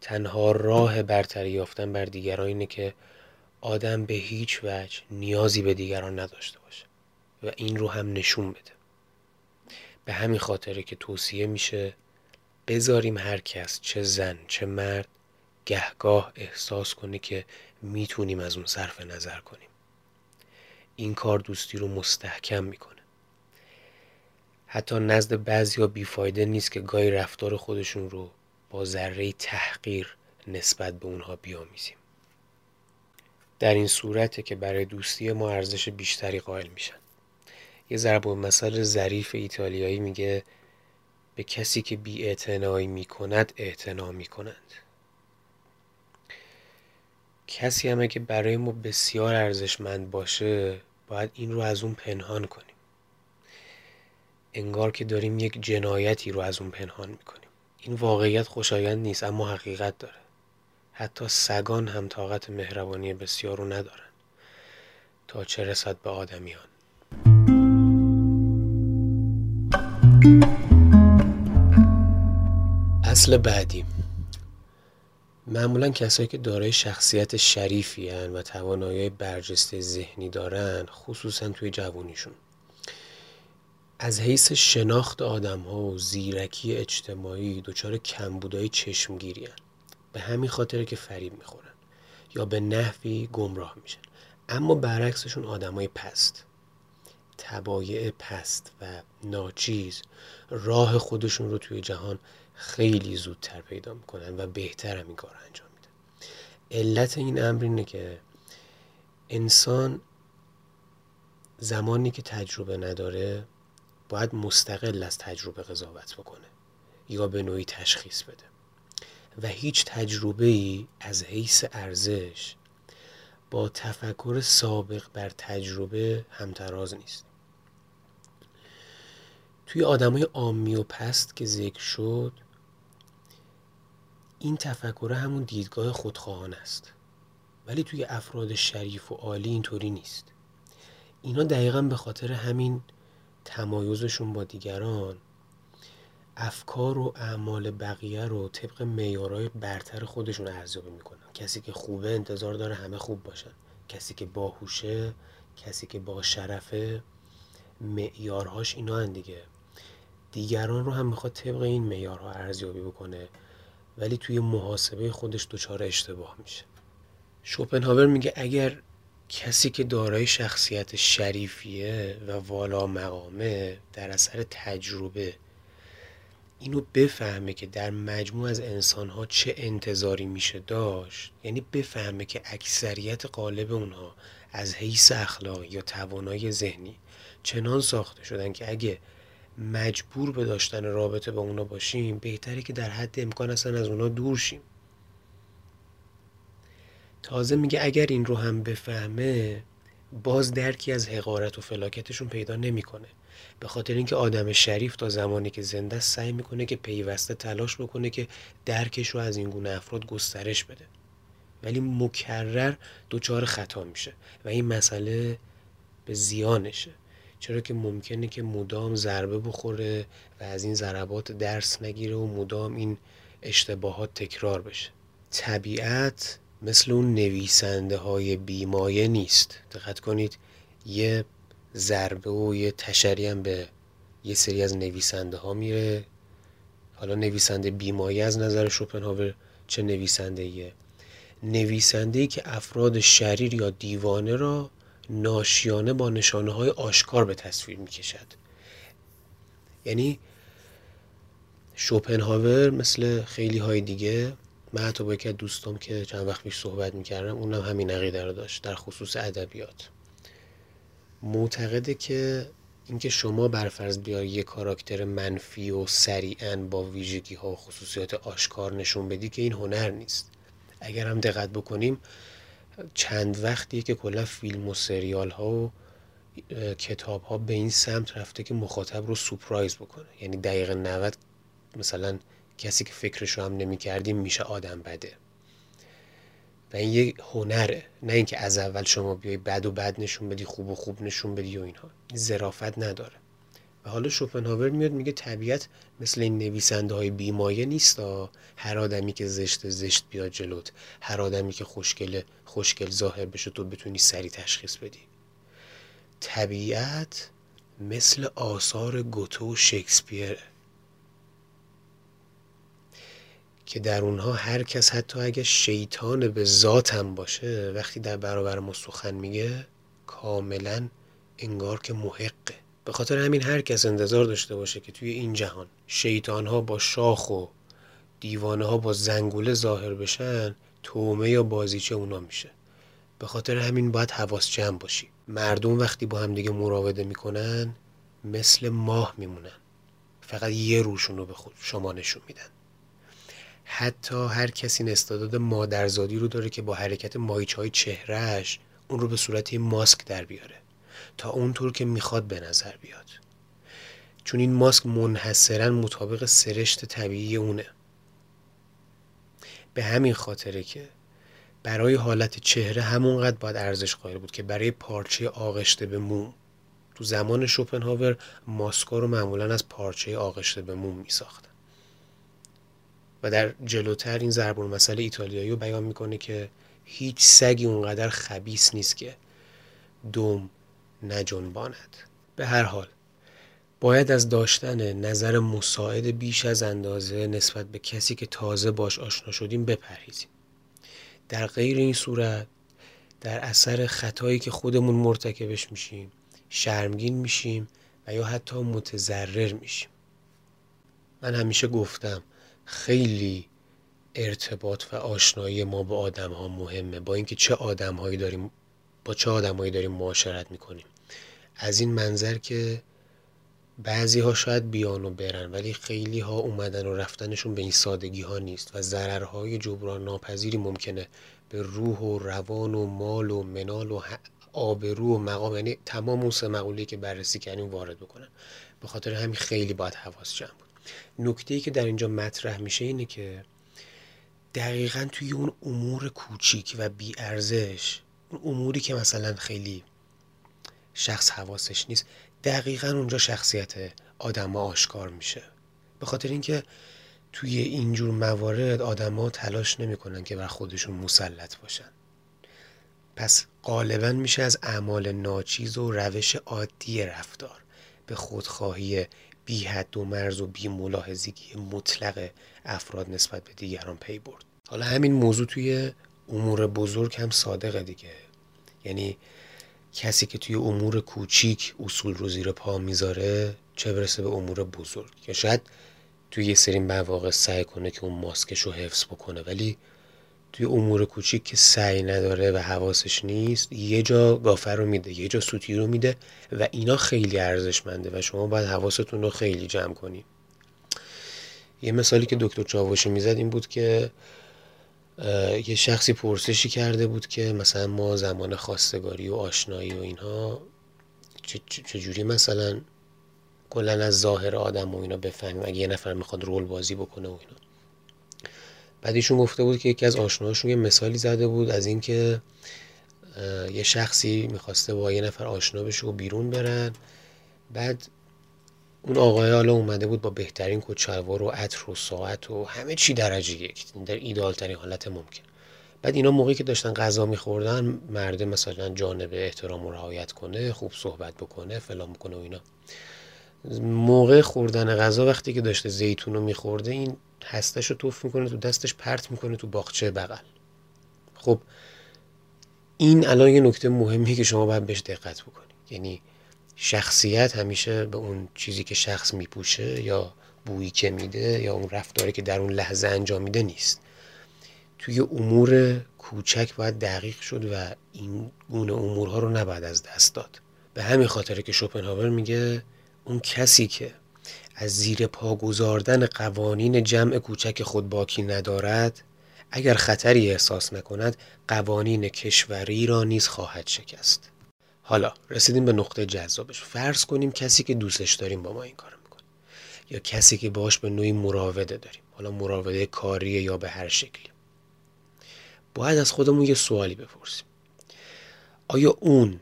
تنها راه برتری یافتن بر دیگران اینه که آدم به هیچ وجه نیازی به دیگران نداشته باشه و این رو هم نشون بده. به همین خاطره که توصیه میشه بذاریم هر کس چه زن چه مرد گهگاه احساس کنه که می‌تونیم از اون صرف نظر کنیم. این کار دوستی رو مستحکم می‌کنه. حتی نزد بعضی ها بیفایده نیست که گاهی رفتار خودشون رو با ذره تحقیر نسبت به اونها بیامیزیم. در این صورته که برای دوستی ما ارزش بیشتری قائل میشن. یه ضرب مثل ظریف ایتالیایی میگه به کسی که بی اعتنایی می کند اعتنا می کنند کسی همه که برای ما بسیار ارزشمند باشه باید این رو از اون پنهان کنیم انگار که داریم یک جنایتی رو از اون پنهان می‌کنیم. این واقعیت خوشایند نیست اما حقیقت داره. حتی سگان هم طاقت مهربانی بسیار رو ندارن. تا چه رسد به آدمیان. اصل بعدی. معمولا کسایی که دارای شخصیت شریفی هن و توانایی برجسته ذهنی دارن خصوصا توی جوانیشون از حیث شناخت آدم ها و زیرکی اجتماعی دچار کمبودهای چشمگیری هن. به همین خاطر که فریب می‌خورن یا به نحوی گمراه میشن. اما برعکسشون آدمای پست. تبایع پست و ناچیز راه خودشون رو توی جهان خیلی زودتر پیدا می‌کنن و بهتر هم این کار انجام میدن. علت این امر اینه که انسان زمانی که تجربه نداره باید مستقل از تجربه قضاوت بکنه یا به نوعی تشخیص بده. و هیچ تجربه ای از حیث ارزش با تفکر سابق بر تجربه همتراز نیست. توی آدمای عامی و پست که ذکر شد این تفکر همون دیدگاه خودخواهان است. ولی توی افراد شریف و عالی اینطوری نیست. اینا دقیقا به خاطر همین تمایزشون با دیگران افکار و اعمال بقیه رو طبق معیارهای برتر خودشون ارزیابی می‌کنن. کسی که خوبه انتظار داره همه خوب باشن. کسی که باهوشه کسی که با شرفه معیارهاش اینا هن دیگه. دیگران رو هم می‌خواد طبق این معیارها ارزیابی بکنه ولی توی محاسبه خودش دچار اشتباه میشه. شوپنهاور میگه اگر کسی که دارای شخصیت شریفیه و والا مقامه در اثر تجربه اینو بفهمه که در مجموع از انسانها چه انتظاری میشه داشت. یعنی بفهمه که اکثریت قالب اونها از حیث اخلاقی یا توانایی ذهنی چنان ساخته شدن که اگه مجبور به داشتن رابطه با اونا باشیم بهتره که در حد امکان اصلا از اونا دور شیم. تازه میگه اگر این رو هم بفهمه باز درکی از حقارت و فلاکتشون پیدا نمی‌کنه. به خاطر اینکه آدم شریف تا زمانی که زنده سعی می‌کنه که پیوسته تلاش بکنه که درکش رو از این گونه افراد گسترش بده. ولی مکرر دچار خطا میشه و این مسئله به زیانشه. چرا که ممکنه که مدام ضربه بخوره و از این ضربات درس نگیره و مدام این اشتباهات تکرار بشه. طبیعت مثل اون نویسنده های بیمایه نیست. دقت کنید یه ضربه و یه تشری هم به یه سری از نویسنده ها میره. حالا نویسنده بیمایه از نظر شوپنهاور چه نویسنده ایه نویسنده ای که افراد شریر یا دیوانه را ناشیانه با نشانه های آشکار به تصویر می کشد یعنی شوپنهاور مثل خیلی های دیگه من حتی با یکی دوستام که چند وقت پیش صحبت می‌کردم اونم همین عقیده رو داشت در خصوص ادبیات. معتقده که اینکه شما برفرض بیای یه کاراکتر منفی و سریعا با ویژگی ها و خصوصیات آشکار نشون بدی که این هنر نیست. اگر هم دقت بکنیم چند وقتیه که کلا فیلم و سریال ها و کتاب ها به این سمت رفته که مخاطب رو سپرایز بکنه. یعنی دقیقه 90 مثلا کسی که فکرش رو هم نمی کردیم میشه آدم بده. و این یه هنره نه اینکه از اول شما بیای بد و بد نشون بدی خوب و خوب نشون بدی و اینها. زرافت نداره. و حالا شوپنهاور میاد میگه طبیعت مثل این نویسنده های بیمایه نیست هر آدمی که زشت زشت بیاد جلوت هر آدمی که خوشگل خوشگل ظاهر بشه تو بتونی سری تشخیص بدی. طبیعت مثل آثار گوتو و شکسپیر که در اونها هر کس حتی اگه شیطان به ذاتم باشه وقتی در برابر ما سخن میگه کاملا انگار که محقه. به خاطر همین هر کس انتظار داشته باشه که توی این جهان شیطان ها با شاخ و دیوانه ها با زنگوله ظاهر بشن تومه یا بازیچه اونا میشه. به خاطر همین باید حواس جمع باشی. مردم وقتی با هم دیگه مراوده می‌کنن مثل ماه میمونن. فقط یه روشون رو به خود شما نشون میدن. حتی هر کسی این استعداد مادرزادی رو داره که با حرکت مایچ های چهرهش اون رو به صورت ماسک در بیاره. تا اونطور که می‌خواد به نظر بیاد. چون این ماسک منحصرا مطابق سرشت طبیعی اونه. به همین خاطره که برای حالت چهره همونقدر باید ارزش قائل بود که برای پارچه آغشته به موم تو زمان شوپنهاور ماسکا رو معمولا از پارچه آغشته به موم میساختن. و در جلوتر این ضربون مسئله ایتالیایی رو بیان می‌کنه که هیچ سگی اونقدر خبیس نیست که دوم نجنباند. به هر حال باید از داشتن نظر مساعد بیش از اندازه نسبت به کسی که تازه باش آشنا شدیم بپرهیزیم. در غیر این صورت در اثر خطایی که خودمون مرتکبش میشیم شرمگین میشیم و یا حتی متضرر میشیم. من همیشه گفتم خیلی ارتباط و آشنایی ما با آدم ها مهمه. با اینکه چه آدم هایی داریم با چه آدمایی داریم معاشرت می‌کنیم. از این منظر که بعضی ها شاید بیان و برن ولی خیلی ها اومدن و رفتنشون به این سادگی ها نیست و ضررهای جبران ناپذیری ممکنه به روح و روان و مال و منال و آبرو و مقام یعنی تمام اون سه که بررسی کردیم وارد بکنن. به خاطر همین خیلی باید حواس جمع نکته که در اینجا مطرح میشه اینه که دقیقا توی اون امور کوچیک و بی ارزش اون اموری که مثلا خیلی شخص حواسش نیست دقیقا اونجا شخصیت آدم آشکار میشه. به خاطر اینکه توی اینجور موارد آدما تلاش نمی‌کنن که بر خودشون مسلط باشن. پس غالبا میشه از اعمال ناچیز و روش عادی رفتار به خودخواهی بی حد و مرز و بی ملاحظگی مطلق افراد نسبت به دیگران پی برد. حالا همین موضوع توی امور بزرگ هم صادقه دیگه. یعنی کسی که توی امور کوچیک اصول رو زیر پا می‌ذاره چه برسه به امور بزرگ؟ یا شاید توی یه سری مواقع سعی کنه که اون ماسکش رو حفظ بکنه ولی توی امور کوچیک که سعی نداره و حواسش نیست یه جا گافه رو میده یه جا سوتی رو میده و اینا خیلی ارزشمنده و شما باید حواستون رو خیلی جمع کنید یه مثالی که دکتر چاوشی می‌زد این بود که یه شخصی پرسشی کرده بود که مثلا ما زمان خواستگاری و آشنایی و اینها چجوری مثلا کلا از ظاهر آدم و اینا بفهمیم اگه یه نفر می‌خواد رول بازی بکنه و اینا. بعد ایشون گفته بود که یکی از آشناهاشون یه مثالی زده بود از اینکه یه شخصی می‌خواسته با یه نفر آشنا بشه و بیرون برن. بعد اون آقای حالا اومده بود با بهترین کچلوار و عطر و ساعت و همه چی درجه یک در ایدال ترین حالت ممکن. بعد اینا موقعی که داشتن غذا میخوردن مرده مثلا جانب احترام و رعایت کنه خوب صحبت بکنه فلان بکنه و اینا. موقع خوردن غذا وقتی که داشته زیتون رو میخورده این هستش رو توف می‌کنه تو دستش پرت می‌کنه تو باغچه بغل. خب این الان یه نکته مهمی که شما باید بهش دقت بکنید یعنی شخصیت همیشه به اون چیزی که شخص میپوشه یا بویی که میده یا اون رفتاری که در اون لحظه انجام میده نیست. توی امور کوچک باید دقیق شد و این گونه امورها رو نباید از دست داد. به همین خاطره که شوپنهاور میگه اون کسی که از زیر پا گذاردن قوانین جمع کوچک خود باکی ندارد اگر خطری احساس نکند قوانین کشوری را نیز خواهد شکست. حالا رسیدیم به نقطه جذابش. فرض کنیم کسی که دوستش داریم با ما این کار می‌کنه. یا کسی که باش به نوعی مراوده داریم. حالا مراوده کاری یا به هر شکلی. باید از خودمون یه سوالی بپرسیم. آیا اون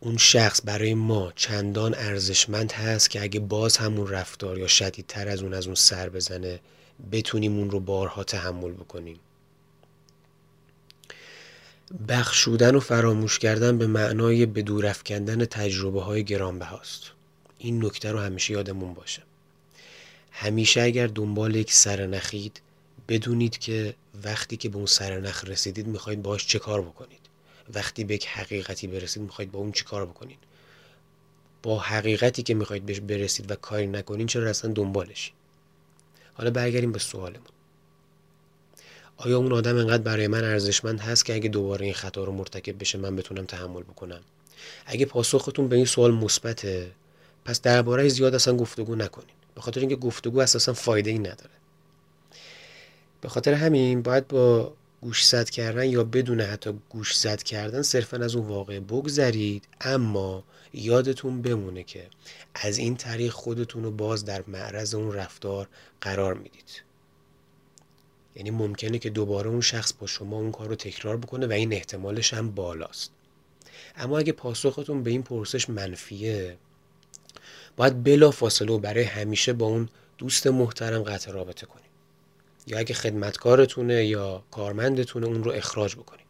اون شخص برای ما چندان ارزشمند هست که اگه باز همون رفتار یا شدیدتر از اون از اون سر بزنه بتونیم اون رو بارها تحمل بکنیم. بخشودن و فراموش کردن به معنای به دور افکندن تجربه های گرانبهاست. این نکته رو همیشه یادمون باشه. همیشه اگر دنبال یک سرنخید بدونید که وقتی که به اون سرنخ رسیدید می‌خواید باش چه کار بکنید. وقتی به یک حقیقتی برسید می‌خواید با اون چی کار بکنید؟ با حقیقتی که می‌خواید بهش برسید و کاری نکنین چرا اصلا دنبالش؟ حالا برگردیم به سوالمون. آیا اون آدم انقدر برای من ارزشمند هست که اگه دوباره این خطا رو مرتکب بشه من بتونم تحمل بکنم؟ اگه پاسختون به این سوال مثبته پس درباره زیاد اصلا گفتگو نکنین. به خاطر اینکه گفتگو اساسا فایده ای نداره. به خاطر همین باید با گوش زد کردن یا بدون حتی گوش زد کردن صرفا از اون واقع بگذرید. اما یادتون بمونه که از این طریق خودتون رو باز در معرض اون رفتار قرار می‌دید. یعنی ممکنه که دوباره اون شخص با شما اون کار رو تکرار بکنه و این احتمالش هم بالاست. اما اگه پاسختون به این پرسش منفیه باید بلا فاصله و برای همیشه با اون دوست محترم قطع رابطه کنید. یا اگه خدمتکارتونه یا کارمندتونه اون رو اخراج بکنید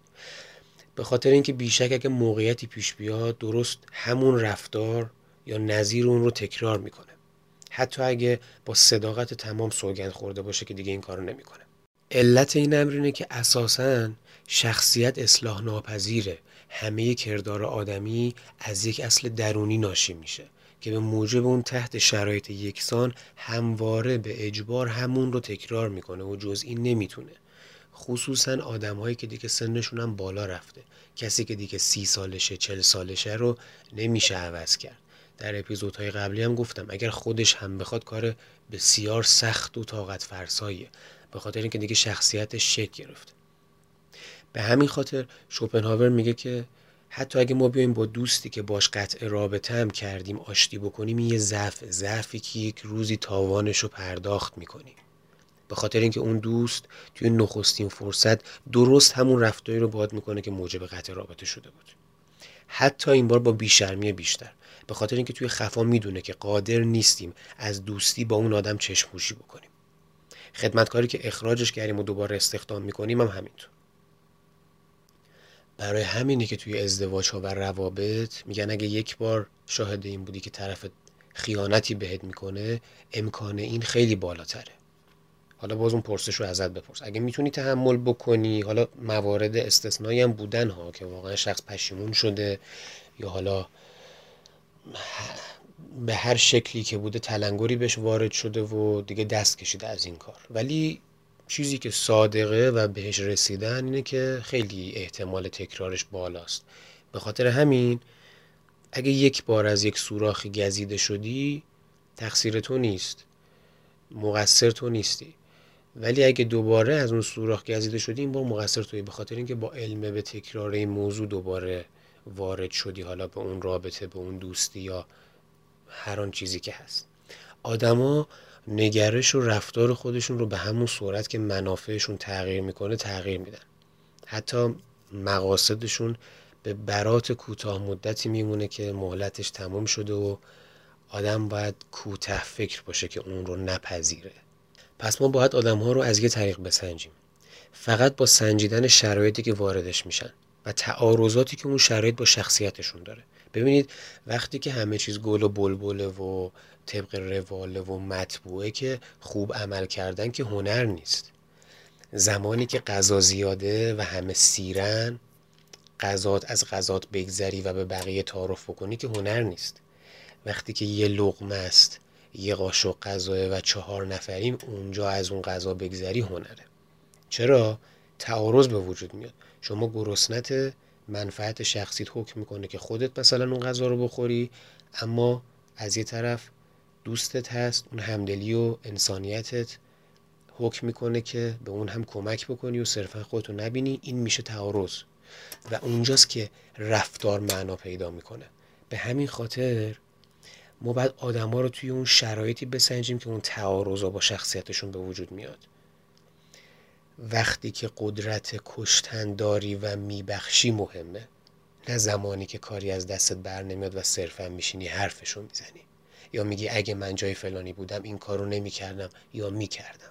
به خاطر اینکه بیشک اگه موقعیتی پیش بیاد درست همون رفتار یا نظیر اون رو تکرار می‌کنه. حتی اگه با صداقت تمام سوگند خورده باشه که دیگه این کارو نمی‌کنه. علت این امر اینه که اساسا شخصیت اصلاح ناپذیره همه کردار آدمی از یک اصل درونی ناشی میشه. که به موجب اون تحت شرایط یکسان همواره به اجبار همون رو تکرار می‌کنه و جز این نمی‌تونه. خصوصا آدمهایی که دیگه سنشون هم بالا رفته. کسی که دیگه سی سالشه چل سالشه رو نمیشه عوض کرد. در اپیزودهای قبلی هم گفتم اگر خودش هم بخواد کار بسیار سخت و طاقت فرساییه. به خاطر اینکه دیگه شخصیتش شکل گرفته به همین خاطر شوپنهاور میگه که حتی اگه ما بیایم با دوستی که باش قطع رابطه هم کردیم آشتی بکنیم یه ضعف ضعفی که یک روزی تاوانش رو پرداخت می‌کنیم. به خاطر اینکه اون دوست توی نخستین فرصت درست همون رفتاری رو باد می‌کنه که موجب قطع رابطه شده بود. حتی این بار با بیشرمی بیشتر. به خاطر اینکه توی خفا می‌دونه که قادر نیستیم از دوستی با اون آدم چشموشی بکنیم. خدمتکاری که اخراجش کردیم و دوباره استخدام می‌کنیم هم همینطور. برای همینه که توی ازدواج ها و روابط میگن اگه یک بار شاهد این بودی که طرف خیانتی بهت می‌کنه امکان این خیلی بالاتره. حالا باز اون پرسش رو ازت بپرس. اگه می‌تونی تحمل بکنی حالا موارد استثنایی هم بودن ها که واقعا شخص پشیمون شده یا حالا به هر شکلی که بوده تلنگری بهش وارد شده و دیگه دست کشیده از این کار. ولی چیزی که صادقه و بهش رسیدن اینه که خیلی احتمال تکرارش بالاست. به خاطر همین اگه یک بار از یک سوراخی گزیده شدی تقصیر تو نیست مقصر تو نیستی. ولی اگه دوباره از اون سوراخ گزیده شدی این بار مقصر توی به خاطر اینکه با علم به تکرار این موضوع دوباره وارد شدی حالا به اون رابطه به اون دوستی یا هر آن چیزی که هست. آدما نگرش و رفتار خودشون رو به همون صورت که منافعشون تغییر می‌کنه تغییر میدن. حتی مقاصدشون به برات کوتاه مدتی میمونه که مهلتش تمام شده و آدم باید کوته فکر باشه که اون رو نپذیره. پس ما باید آدم ها رو از یه طریق بسنجیم. فقط با سنجیدن شرایطی که واردش میشن و تعارضاتی که اون شرایط با شخصیتشون داره. ببینید وقتی که همه چیز گل و بلبله و طبق رواله و مطبوعه که خوب عمل کردن که هنر نیست. زمانی که غذا زیاده و همه سیرن غذات از غذات بگذری و به بقیه تعارف بکنی که هنر نیست. وقتی که یه لغمه است یه قاشق غذاه و چهار نفریم اونجا از اون غذا بگذری هنره. چرا؟ تعارض به وجود میاد. شما گرسنت منفعت شخصیت حکم می‌کنه که خودت مثلا اون غذا رو بخوری اما از یه طرف دوستت هست اون همدلی و انسانیتت حکم می‌کنه که به اون هم کمک بکنی و صرفا خودتو نبینی. این میشه تعارض. و اونجاست که رفتار معنا پیدا می‌کنه. به همین خاطر ما باید آدما رو توی اون شرایطی بسنجیم که اون تعارض با شخصیتشون به وجود میاد. وقتی که قدرت کشتنداری و میبخشی مهمه. نه زمانی که کاری از دستت بر نمیاد و صرفا میشینی حرفشو می‌زنی. یا میگی اگه من جای فلانی بودم این کارو نمی‌کردم یا می‌کردم.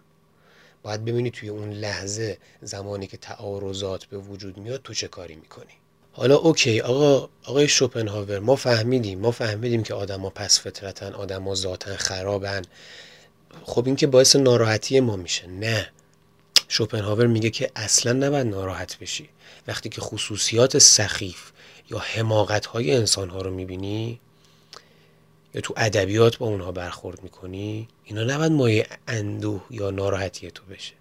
باید ببینی توی اون لحظه زمانی که تعارضات به وجود میاد تو چه کاری می‌کنی. حالا اوکی آقا آقای شوپنهاور ما فهمیدیم ما فهمیدیم که آدما پس فطرتن آدما ذاتن خرابن. خب این که باعث ناراحتی ما میشه. نه. شوپنهاور میگه که اصلا نباید ناراحت بشی. وقتی که خصوصیات سخیف یا حماقت های انسان ها رو می‌بینی یا تو ادبیات با اونها برخورد می‌کنی اینا نباید مایه اندوه یا ناراحتی تو بشه.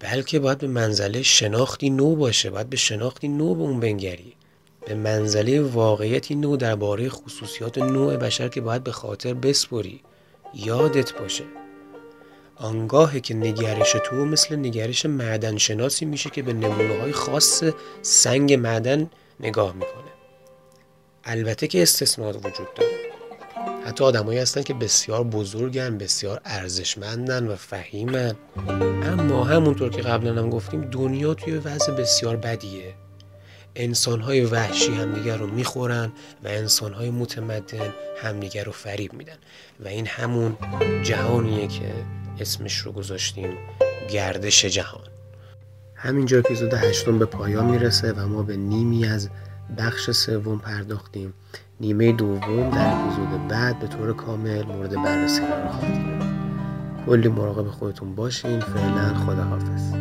بلکه باید به منزله شناختی نو باشه باید به شناختی نو به اون بنگری. به منزله واقعیتی نو درباره خصوصیات نوع بشر که باید به خاطر بسپری. یادت باشه. آنگاهی که نگرش تو مثل نگرش معدن شناسی میشه که به نمونه های خاص سنگ معدن نگاه می‌کنه. البته که استثناءات وجود داره. حتی آدمایی هستن که بسیار بزرگن بسیار ارزشمندن و فهیمن. اما همونطور که قبلا هم گفتیم دنیا توی وضع بسیار بدیه. انسانهای وحشی همدیگر رو می‌خورن و انسانهای متمدن همدیگر رو فریب میدن. و این همون جهانیه که اسمش رو گذاشتیم گردش جهان. همینجا اپیزود هشتم به پایان می‌رسه و ما به نیمی از بخش سوم پرداختیم. نیمه دوم در اپیزود بعد به طور کامل مورد بررسی قرار خواهد گرفت. کلی مراقب خودتون باشین. فعلا خداحافظ.